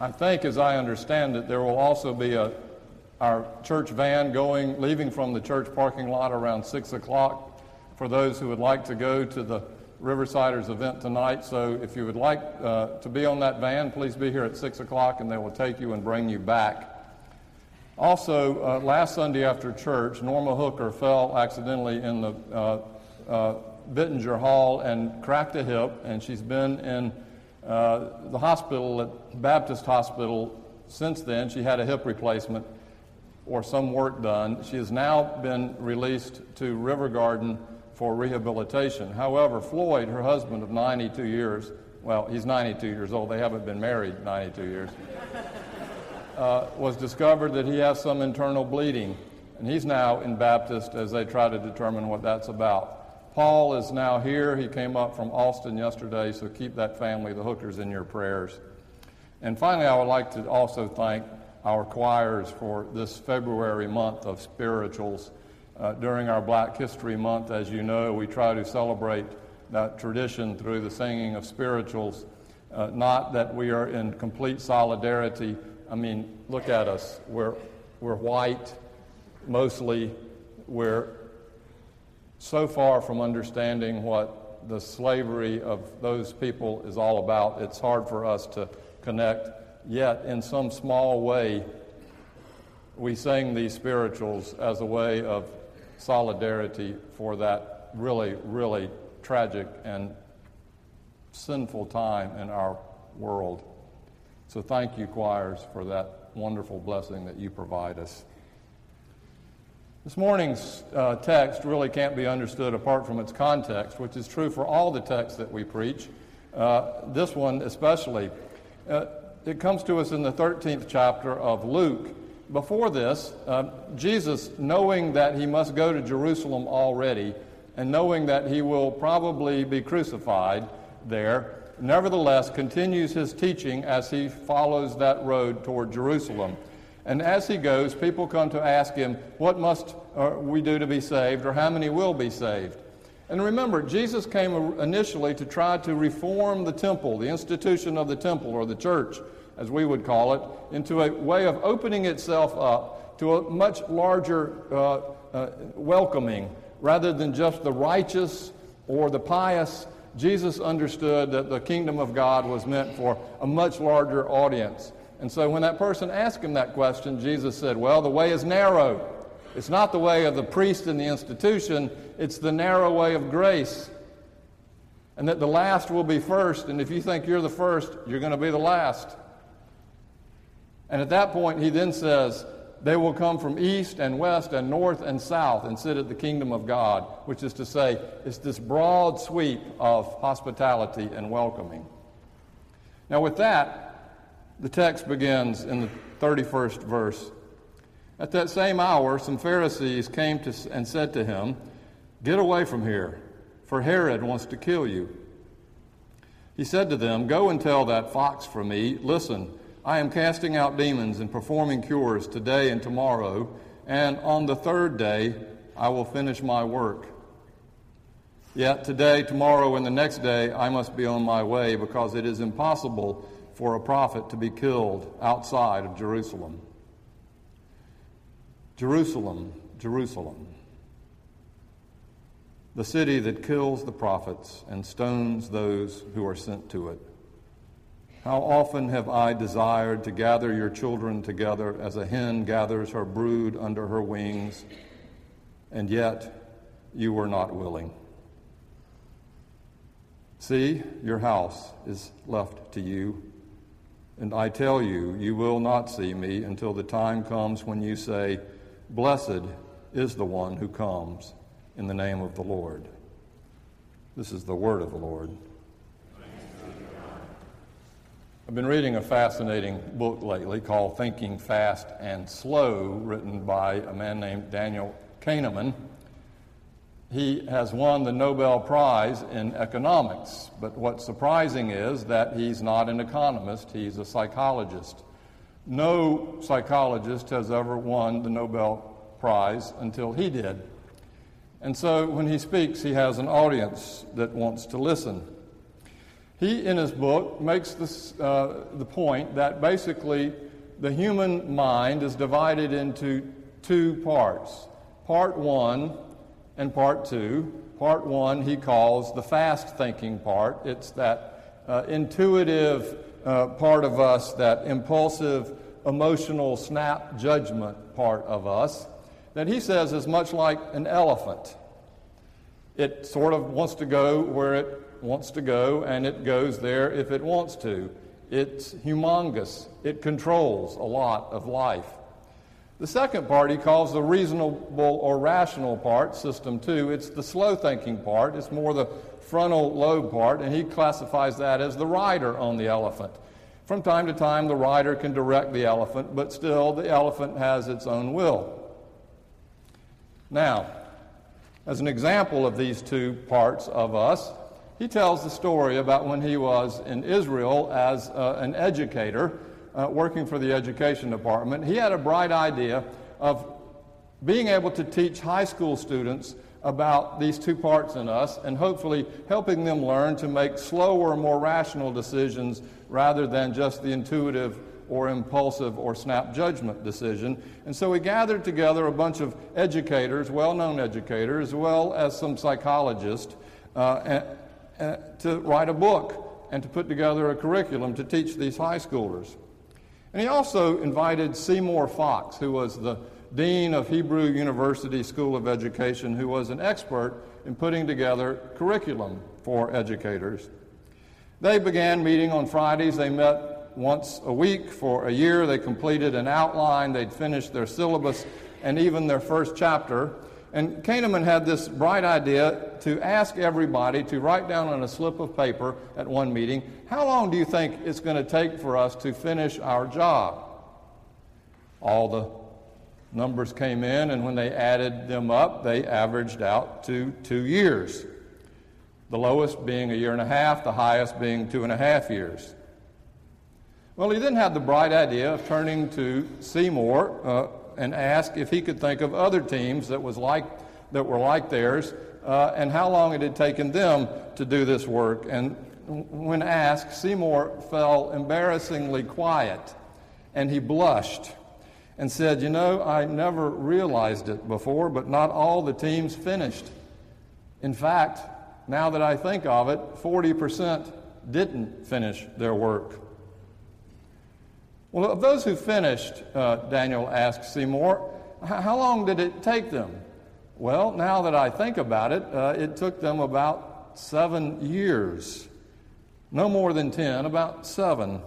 I think, as I understand it, there will also be a our church van going, leaving from the church parking lot around 6 o'clock for those who would like to go to the Riversiders event tonight. So if you would like uh, to be on that van, please be here at 6 o'clock and they will take you and bring you back. Also, uh, last Sunday after church, Norma Hooker fell accidentally in the uh, uh Bittinger Hall and cracked a hip, and she's been in uh, the hospital at Baptist Hospital since then. She had a hip replacement or some work done. She has now been released to River Garden for rehabilitation. However, Floyd, her husband of 92 years, well, he's 92 years old, they haven't been married 92 years, uh, was discovered that he has some internal bleeding. And he's now in Baptist as they try to determine what that's about. Paul is now here. He came up from Austin yesterday, so keep that family, the Hookers, in your prayers. And finally, I would like to also thank our choirs for this February month of spirituals. Uh, during our Black History Month, as you know, we try to celebrate that tradition through the singing of spirituals. Uh, not that we are in complete solidarity. I mean, look at us. We're, we're white, mostly. We're so far from understanding what the slavery of those people is all about. It's hard for us to connect yet in some small way, we sing these spirituals as a way of solidarity for that really, really tragic and sinful time in our world. So thank you, choirs, for that wonderful blessing that you provide us. This morning's uh, text really can't be understood apart from its context, which is true for all the texts that we preach. Uh, this one especially. Uh, it comes to us in the 13th chapter of Luke. Before this, uh, Jesus, knowing that he must go to Jerusalem already, and knowing that he will probably be crucified there, nevertheless continues his teaching as he follows that road toward Jerusalem. And as he goes, people come to ask him, What must uh, we do to be saved, or how many will be saved? And remember, Jesus came initially to try to reform the temple, the institution of the temple or the church, as we would call it, into a way of opening itself up to a much larger uh, uh, welcoming rather than just the righteous or the pious. Jesus understood that the kingdom of God was meant for a much larger audience. And so when that person asked him that question, Jesus said, Well, the way is narrow. It's not the way of the priest and the institution, it's the narrow way of grace. And that the last will be first, and if you think you're the first, you're going to be the last. And at that point, he then says, They will come from east and west and north and south and sit at the kingdom of God, which is to say, it's this broad sweep of hospitality and welcoming. Now, with that, the text begins in the 31st verse. At that same hour, some Pharisees came to, and said to him, Get away from here, for Herod wants to kill you. He said to them, Go and tell that fox for me, Listen, I am casting out demons and performing cures today and tomorrow, and on the third day I will finish my work. Yet today, tomorrow, and the next day I must be on my way because it is impossible for a prophet to be killed outside of Jerusalem. Jerusalem, Jerusalem, the city that kills the prophets and stones those who are sent to it. How often have I desired to gather your children together as a hen gathers her brood under her wings, and yet you were not willing. See, your house is left to you. And I tell you, you will not see me until the time comes when you say, Blessed is the one who comes in the name of the Lord. This is the word of the Lord. I've been reading a fascinating book lately called Thinking Fast and Slow, written by a man named Daniel Kahneman. He has won the Nobel Prize in economics, but what's surprising is that he's not an economist, he's a psychologist. No psychologist has ever won the Nobel Prize until he did. And so when he speaks, he has an audience that wants to listen. He, in his book, makes this, uh, the point that basically the human mind is divided into two parts part one and part two. Part one he calls the fast thinking part, it's that uh, intuitive uh, part of us, that impulsive, emotional, snap judgment part of us, that he says is much like an elephant. It sort of wants to go where it wants to go, and it goes there if it wants to. It's humongous, it controls a lot of life. The second part he calls the reasonable or rational part, system two. It's the slow thinking part, it's more the frontal lobe part, and he classifies that as the rider on the elephant. From time to time, the rider can direct the elephant, but still, the elephant has its own will. Now, as an example of these two parts of us, he tells the story about when he was in Israel as uh, an educator uh, working for the education department. He had a bright idea of being able to teach high school students about these two parts in us and hopefully helping them learn to make slower, more rational decisions rather than just the intuitive or impulsive or snap judgment decision. And so we gathered together a bunch of educators, well known educators, as well as some psychologists, uh, uh, to write a book and to put together a curriculum to teach these high schoolers. And he also invited Seymour Fox, who was the dean of Hebrew University School of Education, who was an expert in putting together curriculum for educators. They began meeting on Fridays. They met once a week for a year. They completed an outline, they'd finished their syllabus and even their first chapter. And Kahneman had this bright idea to ask everybody to write down on a slip of paper at one meeting, how long do you think it's going to take for us to finish our job? All the numbers came in, and when they added them up, they averaged out to two years. The lowest being a year and a half, the highest being two and a half years. Well, he then had the bright idea of turning to Seymour, uh, and asked if he could think of other teams that, was like, that were like theirs uh, and how long it had taken them to do this work. And when asked, Seymour fell embarrassingly quiet and he blushed and said, You know, I never realized it before, but not all the teams finished. In fact, now that I think of it, 40% didn't finish their work. Well, of those who finished, uh, Daniel asked Seymour, how long did it take them? Well, now that I think about it, uh, it took them about seven years. No more than ten, about seven.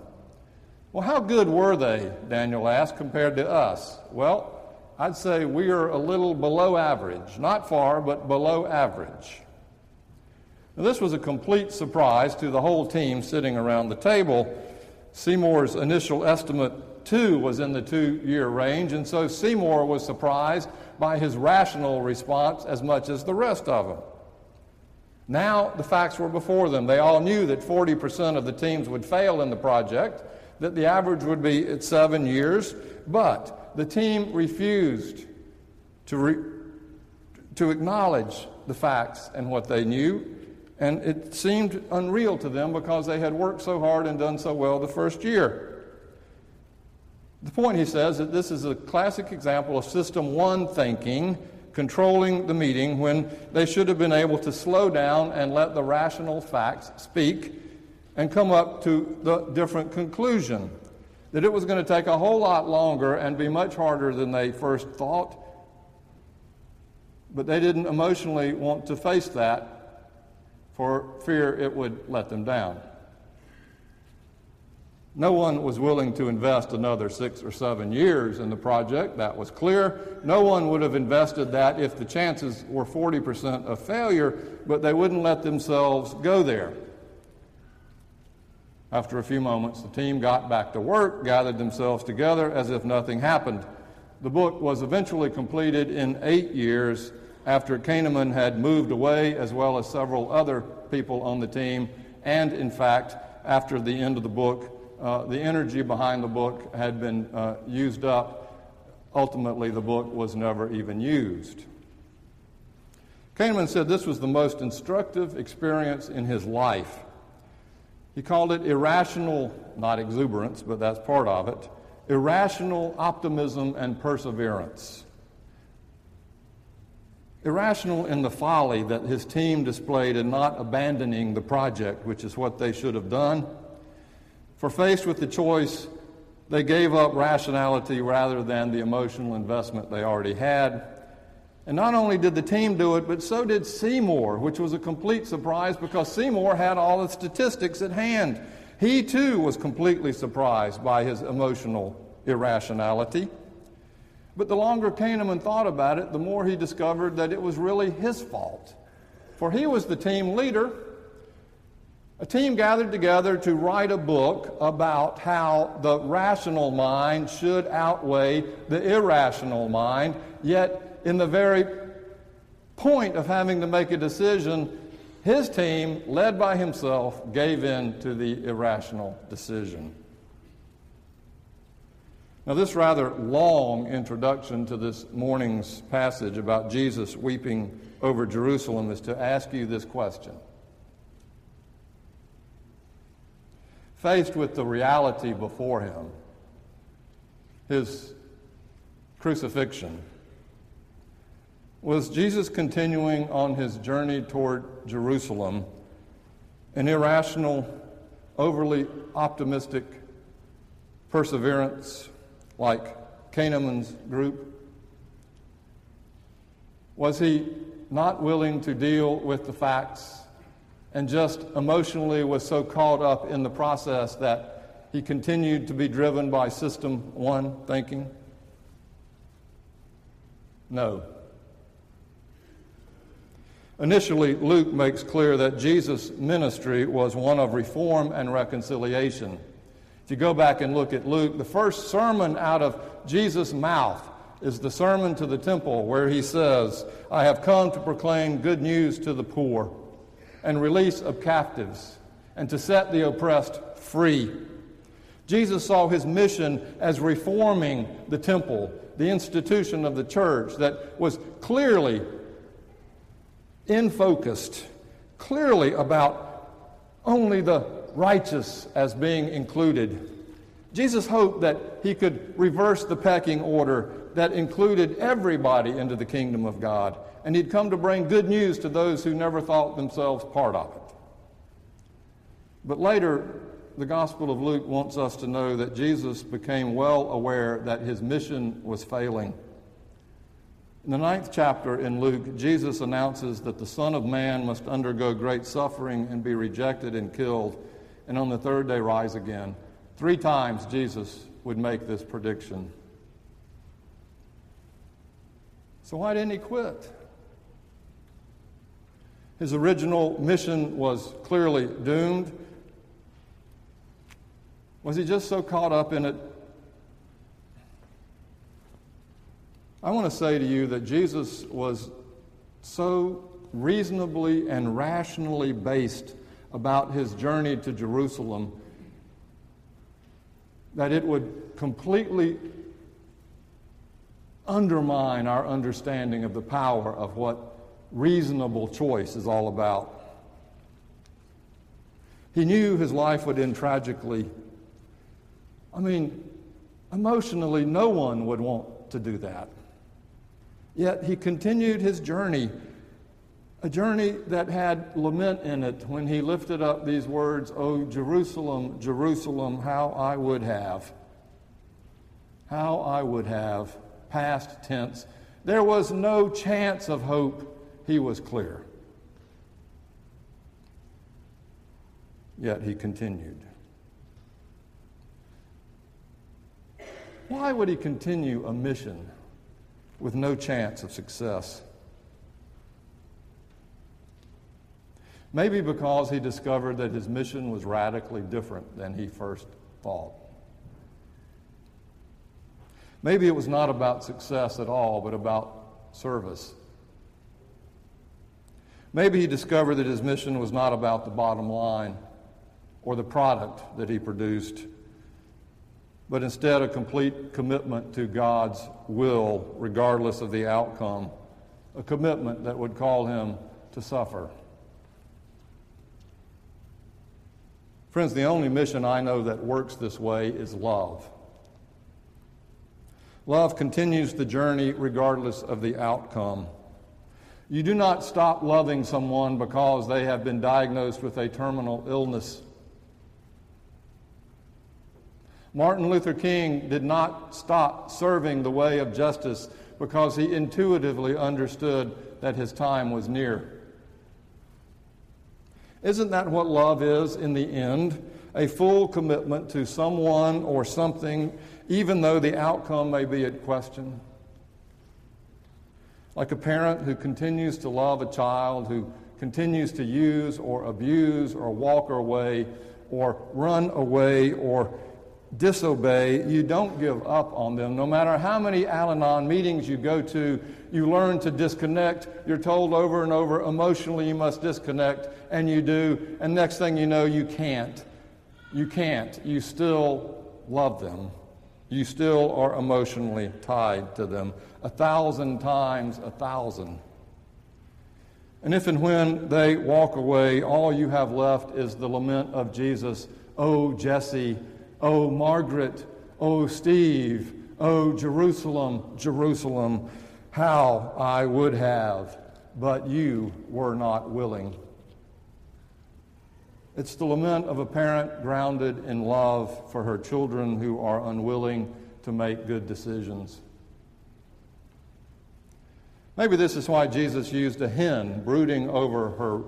Well, how good were they, Daniel asked, compared to us? Well, I'd say we are a little below average. Not far, but below average. Now, this was a complete surprise to the whole team sitting around the table Seymour's initial estimate, too, was in the two year range, and so Seymour was surprised by his rational response as much as the rest of them. Now the facts were before them. They all knew that 40% of the teams would fail in the project, that the average would be at seven years, but the team refused to, re- to acknowledge the facts and what they knew and it seemed unreal to them because they had worked so hard and done so well the first year. The point, he says, is that this is a classic example of system one thinking controlling the meeting when they should have been able to slow down and let the rational facts speak and come up to the different conclusion. That it was going to take a whole lot longer and be much harder than they first thought, but they didn't emotionally want to face that for fear it would let them down. No one was willing to invest another six or seven years in the project, that was clear. No one would have invested that if the chances were 40% of failure, but they wouldn't let themselves go there. After a few moments, the team got back to work, gathered themselves together as if nothing happened. The book was eventually completed in eight years after Kahneman had moved away, as well as several other people on the team. And in fact, after the end of the book, uh, the energy behind the book had been uh, used up. Ultimately, the book was never even used. Kahneman said this was the most instructive experience in his life. He called it irrational, not exuberance, but that's part of it, irrational optimism and perseverance. Irrational in the folly that his team displayed in not abandoning the project, which is what they should have done. For faced with the choice, they gave up rationality rather than the emotional investment they already had. And not only did the team do it, but so did Seymour, which was a complete surprise because Seymour had all the statistics at hand. He too was completely surprised by his emotional irrationality. But the longer Kahneman thought about it, the more he discovered that it was really his fault. For he was the team leader. A team gathered together to write a book about how the rational mind should outweigh the irrational mind, yet, in the very point of having to make a decision, his team, led by himself, gave in to the irrational decision. Now, this rather long introduction to this morning's passage about Jesus weeping over Jerusalem is to ask you this question. Faced with the reality before him, his crucifixion, was Jesus continuing on his journey toward Jerusalem an irrational, overly optimistic perseverance like Kahneman's group? Was he not willing to deal with the facts and just emotionally was so caught up in the process that he continued to be driven by system one thinking? No. Initially, Luke makes clear that Jesus' ministry was one of reform and reconciliation. If you go back and look at Luke, the first sermon out of Jesus' mouth is the sermon to the temple where he says, I have come to proclaim good news to the poor and release of captives and to set the oppressed free. Jesus saw his mission as reforming the temple, the institution of the church that was clearly in focused, clearly about only the righteous as being included. Jesus hoped that he could reverse the pecking order that included everybody into the kingdom of God, and he'd come to bring good news to those who never thought themselves part of it. But later, the Gospel of Luke wants us to know that Jesus became well aware that his mission was failing. In the ninth chapter in Luke, Jesus announces that the Son of Man must undergo great suffering and be rejected and killed and on the third day rise again. Three times Jesus would make this prediction. So, why didn't he quit? His original mission was clearly doomed. Was he just so caught up in it? I want to say to you that Jesus was so reasonably and rationally based about his journey to Jerusalem that it would completely undermine our understanding of the power of what reasonable choice is all about. He knew his life would end tragically. I mean, emotionally, no one would want to do that. Yet he continued his journey a journey that had lament in it when he lifted up these words, Oh, Jerusalem, Jerusalem, how I would have. How I would have. Past tense. There was no chance of hope. He was clear. Yet he continued. Why would he continue a mission with no chance of success? Maybe because he discovered that his mission was radically different than he first thought. Maybe it was not about success at all, but about service. Maybe he discovered that his mission was not about the bottom line or the product that he produced, but instead a complete commitment to God's will, regardless of the outcome, a commitment that would call him to suffer. Friends, the only mission I know that works this way is love. Love continues the journey regardless of the outcome. You do not stop loving someone because they have been diagnosed with a terminal illness. Martin Luther King did not stop serving the way of justice because he intuitively understood that his time was near. Isn't that what love is in the end? A full commitment to someone or something, even though the outcome may be at question. Like a parent who continues to love a child, who continues to use or abuse or walk away or run away or disobey, you don't give up on them. No matter how many Al Anon meetings you go to, you learn to disconnect. You're told over and over emotionally you must disconnect, and you do. And next thing you know, you can't. You can't. You still love them. You still are emotionally tied to them. A thousand times a thousand. And if and when they walk away, all you have left is the lament of Jesus. Oh, Jesse, Oh, Margaret, oh, Steve, oh, Jerusalem, Jerusalem, how I would have, but you were not willing. It's the lament of a parent grounded in love for her children who are unwilling to make good decisions. Maybe this is why Jesus used a hen brooding over her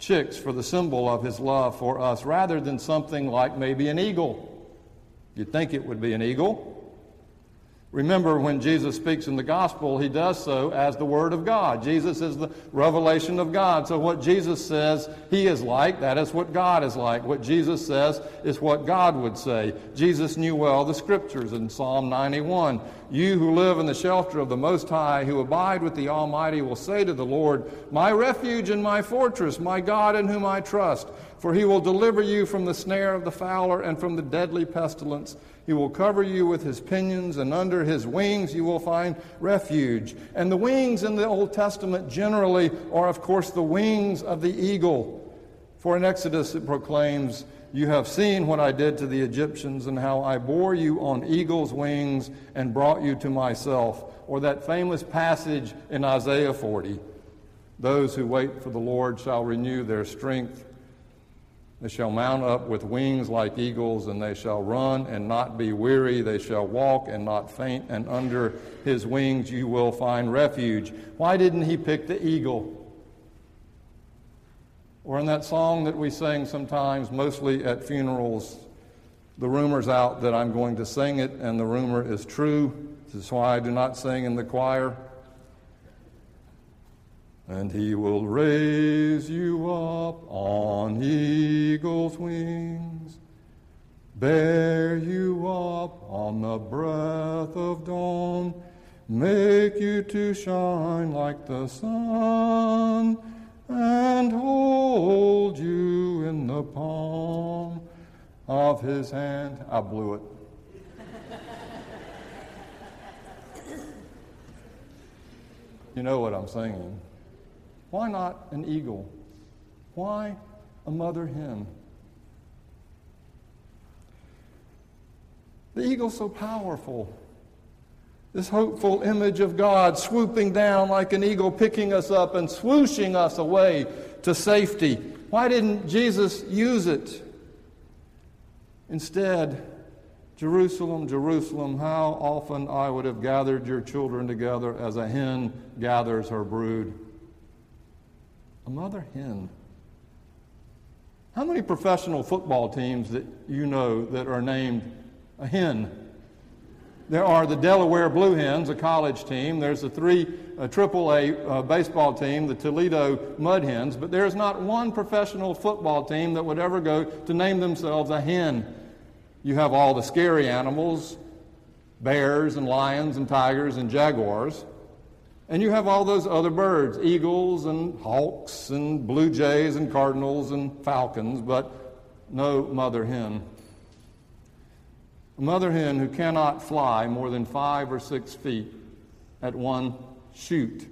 chicks for the symbol of his love for us rather than something like maybe an eagle. You'd think it would be an eagle. Remember, when Jesus speaks in the gospel, he does so as the Word of God. Jesus is the revelation of God. So, what Jesus says he is like, that is what God is like. What Jesus says is what God would say. Jesus knew well the Scriptures in Psalm 91. You who live in the shelter of the Most High, who abide with the Almighty, will say to the Lord, My refuge and my fortress, my God in whom I trust. For he will deliver you from the snare of the fowler and from the deadly pestilence. He will cover you with his pinions, and under his wings you will find refuge. And the wings in the Old Testament generally are, of course, the wings of the eagle. For in Exodus it proclaims, You have seen what I did to the Egyptians, and how I bore you on eagle's wings and brought you to myself. Or that famous passage in Isaiah 40 Those who wait for the Lord shall renew their strength. They shall mount up with wings like eagles, and they shall run and not be weary. They shall walk and not faint, and under his wings you will find refuge. Why didn't he pick the eagle? Or in that song that we sing sometimes, mostly at funerals, the rumor's out that I'm going to sing it, and the rumor is true. This is why I do not sing in the choir and he will raise you up on eagle's wings, bear you up on the breath of dawn, make you to shine like the sun, and hold you in the palm of his hand. I blew it. you know what I'm singing. Why not an eagle? Why a mother hen? The eagle's so powerful. This hopeful image of God swooping down like an eagle, picking us up and swooshing us away to safety. Why didn't Jesus use it? Instead, Jerusalem, Jerusalem, how often I would have gathered your children together as a hen gathers her brood a mother hen. How many professional football teams that you know that are named a hen? There are the Delaware Blue Hens, a college team. There's the three AAA uh, baseball team, the Toledo Mud Hens. But there's not one professional football team that would ever go to name themselves a hen. You have all the scary animals, bears and lions and tigers and jaguars. And you have all those other birds eagles and hawks and blue jays and cardinals and falcons, but no mother hen. A mother hen who cannot fly more than five or six feet at one shoot.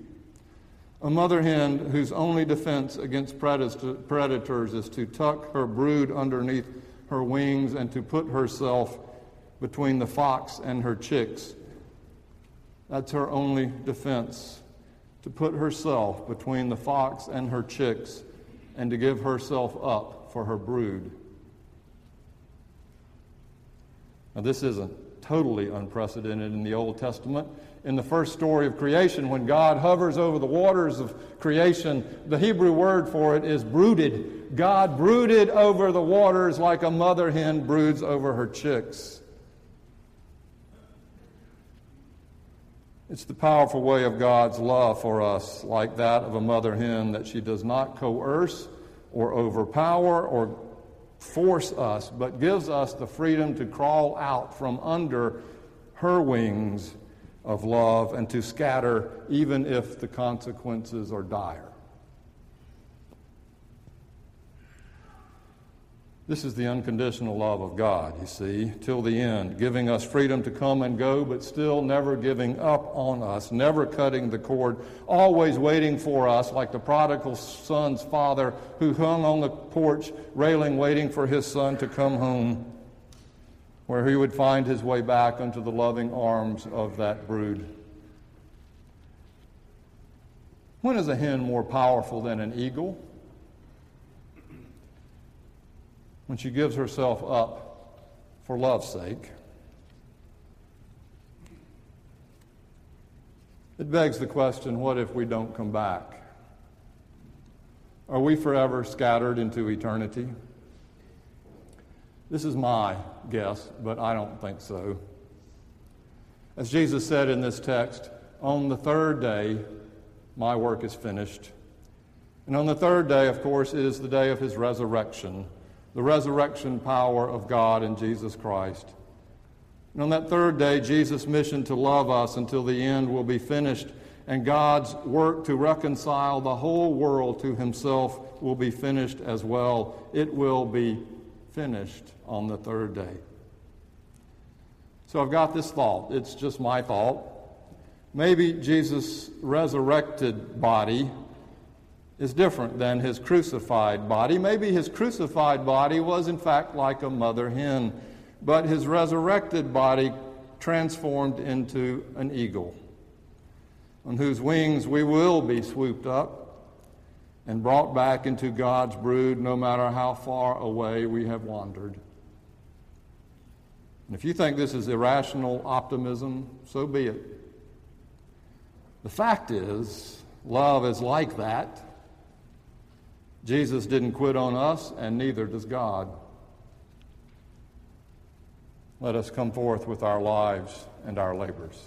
A mother hen whose only defense against predators is to tuck her brood underneath her wings and to put herself between the fox and her chicks. That's her only defense to put herself between the fox and her chicks and to give herself up for her brood. Now, this isn't totally unprecedented in the Old Testament. In the first story of creation, when God hovers over the waters of creation, the Hebrew word for it is brooded. God brooded over the waters like a mother hen broods over her chicks. It's the powerful way of God's love for us, like that of a mother hen, that she does not coerce or overpower or force us, but gives us the freedom to crawl out from under her wings of love and to scatter even if the consequences are dire. This is the unconditional love of God, you see, till the end, giving us freedom to come and go, but still never giving up on us, never cutting the cord, always waiting for us, like the prodigal son's father who hung on the porch railing, waiting for his son to come home, where he would find his way back unto the loving arms of that brood. When is a hen more powerful than an eagle? When she gives herself up for love's sake. It begs the question what if we don't come back? Are we forever scattered into eternity? This is my guess, but I don't think so. As Jesus said in this text, on the third day, my work is finished. And on the third day, of course, is the day of his resurrection the resurrection power of God in Jesus Christ. And on that third day, Jesus' mission to love us until the end will be finished, and God's work to reconcile the whole world to himself will be finished as well. It will be finished on the third day. So I've got this thought. It's just my thought. Maybe Jesus' resurrected body is different than his crucified body. Maybe his crucified body was, in fact, like a mother hen, but his resurrected body transformed into an eagle, on whose wings we will be swooped up and brought back into God's brood, no matter how far away we have wandered. And if you think this is irrational optimism, so be it. The fact is, love is like that. Jesus didn't quit on us, and neither does God. Let us come forth with our lives and our labors.